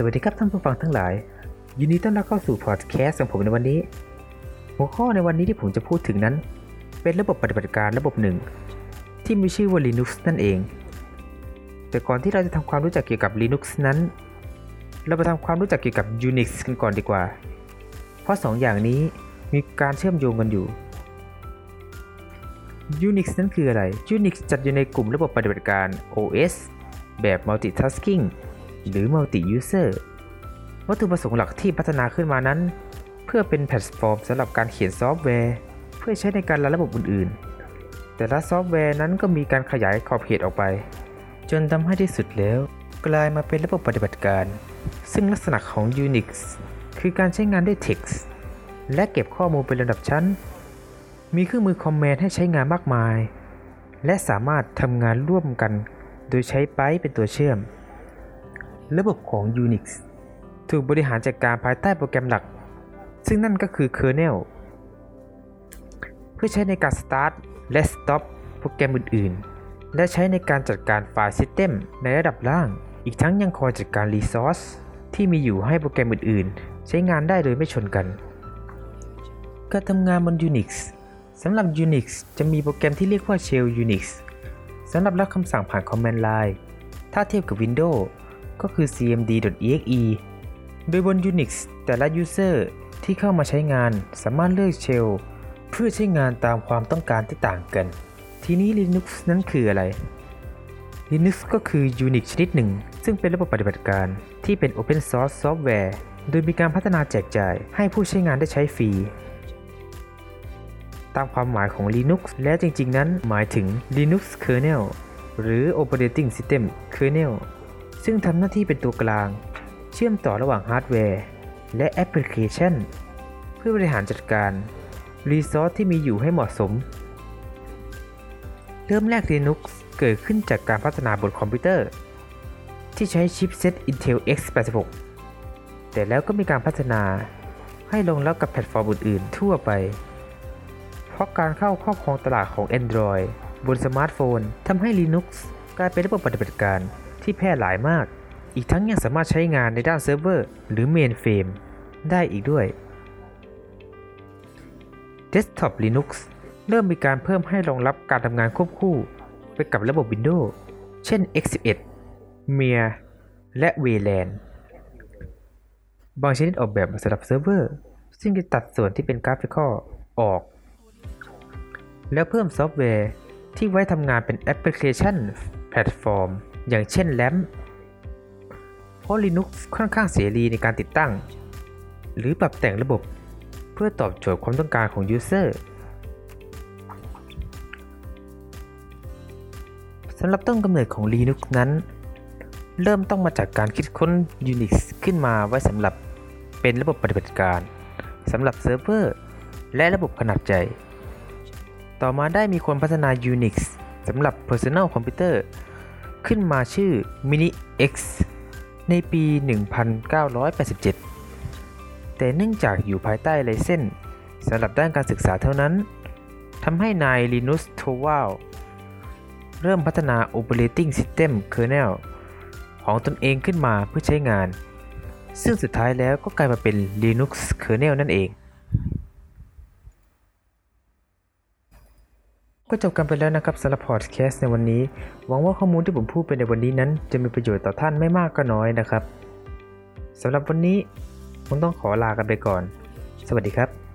สวัสดีครับท่านผู้ฟังทั้งหลาย ยินดีต้อนรับเข้าสู่พอดแคสต์ของผมในวันนี้ หัวข้อในวันนี้ที่ผมจะพูดถึงนั้น เป็นระบบปฏิบัติการระบบหนึ่ง ที่มีชื่อว่า Linux นั่นเอง แต่ก่อนที่เราจะทำความรู้จักเกี่ยวกับ Linux นั้น เราไปทำความรู้จักเกี่ยวกับ Unix กันก่อนดีกว่า เพราะ2อย่างนี้มีการเชื่อมโยงกันอยู่ Unix นั้นคืออะไร Unix จัดอยู่ในกลุ่มระบบปฏิบัติการ OS แบบ Multitasking หรือ Multi-User วัตถุประสงค์หลักที่พัฒนาขึ้นมานั้น เพื่อเป็นแพลตฟอร์มสำหรับการเขียนซอฟต์แวร์ เพื่อใช้ในการ run ระบบอื่นๆ แต่ละซอฟต์แวร์นั้นก็มีการขยายขอบเขตออกไป จนทำให้ที่สุดแล้ว กลายมาเป็นระบบปฏิบัติการ ซึ่งลักษณะของ Unix คือการใช้งานด้วย text และเก็บข้อมูลเป็นระดับชั้น มีเครื่องมือคอมแมนด์ให้ใช้งานมากมาย และสามารถทำงานร่วมกัน โดยใช้ไปเป็นตัวเชื่อม ระบบของ Unix ถูกบริหารจัดการภายใต้โปรแกรมหลัก ซึ่งนั่นก็คือ kernel เพื่อใช้ในการ start และ stop โปรแกรมอื่น ๆ และใช้ในการจัดการไฟล์ System ในระดับล่าง อีกทั้งยังคอยจัดการ Resource ที่มีอยู่ให้โปรแกรมอื่น ๆ ใช้งานได้โดยไม่ชนกัน การทำงานบน Unix สำหรับ Unix จะมีโปรแกรมที่เรียกว่า Shell Unix สำหรับรับคำสั่งผ่าน Command Line ถ้าเทียบกับ Windows ก็คือ cmd.exe โดยบน Unix แต่ละ User ที่เข้ามาใช้งานสามารถเลือก Shell เพื่อใช้งานตามความต้องการที่ต่างกัน ทีนี้ Linux นั้นคืออะไร Linux ก็คือ Unix ชนิดหนึ่ง ซึ่งเป็นระบบปฏิบัติการที่เป็น Open Source Software โดยมีการพัฒนาแจกจ่ายให้ผู้ใช้งานได้ใช้ฟรีตามความหมายของ Linux และจริงๆ นั้นหมายถึง Linux Kernel หรือ Operating System Kernel ซึ่งทำหน้าที่เป็นตัวกลาง เชื่อมต่อระหว่างฮาร์ดแวร์ และแอปพลิเคชัน เพื่อบริหารจัดการ resource ที่มีอยู่ให้เหมาะสม เริ่มแรก Linux เกิดขึ้นจากการพัฒนาบนคอมพิวเตอร์ ที่ใช้ชิปเซ็ต Intel x86 แต่แล้วก็มีการพัฒนาให้รองรับกับแพลตฟอร์มอื่น ๆ ทั่วไป เพราะการเข้าครอบครองตลาดของ Android บนสมาร์ทโฟนทำให้ Linux กลายเป็นระบบปฏิบัติการ ที่แพร่หลายมาก อีกทั้งยังสามารถใช้งานในด้านเซิร์ฟเวอร์หรือเมนเฟรมได้อีกด้วย Desktop Linux เริ่มมีการเพิ่มให้รองรับการทำงานควบคู่ไปกับระบบ Windows เช่น X11 MIA และ VLAN บางชนิดออกแบบมาสำหรับเซิร์ฟเวอร์ ซึ่งจะตัดส่วนที่เป็นกราฟิกออก แล้วเพิ่มซอฟต์แวร์ที่ไว้ทำงานเป็นแอปพลิเคชันแพลตฟอร์ม อย่างเช่น LAMP เพราะ Linux ค่อนข้างเสรีในการติดตั้ง หรือปรับแต่งระบบเพื่อตอบโจทย์ความต้องการของ User สำหรับต้นกำเนิดของ Linux นั้น เริ่มต้องมาจากการคิดค้น Unix ขึ้นมาไว้สำหรับเป็นระบบปฏิบัติการสำหรับเซิร์ฟเวอร์ และระบบขนาดใหญ่ ต่อมาได้มีคนพัฒนา Unix สำหรับ Personal Computer ขึ้นมาชื่อ Mini X ในปี 1987 แต่เนื่องจากอยู่ภายใต้ไลเซนส์สำหรับด้านการศึกษาเท่านั้นทำให้นาย Linus Torvalds เริ่มพัฒนา Operating System Kernel ของตนเองขึ้นมาเพื่อใช้งาน ซึ่งสุดท้ายแล้วก็กลายมาเป็น Linux Kernel นั่นเอง ก็จบกันไปแล้วนะครับสำหรับพอดแคสต์ในวันนี้ หวังว่าข้อมูลที่ผมพูดไปในวันนี้นั้น จะมีประโยชน์ต่อท่านไม่มากก็น้อยนะครับสำหรับวันนี้ผมต้องขอลากันไปก่อน สวัสดีครับ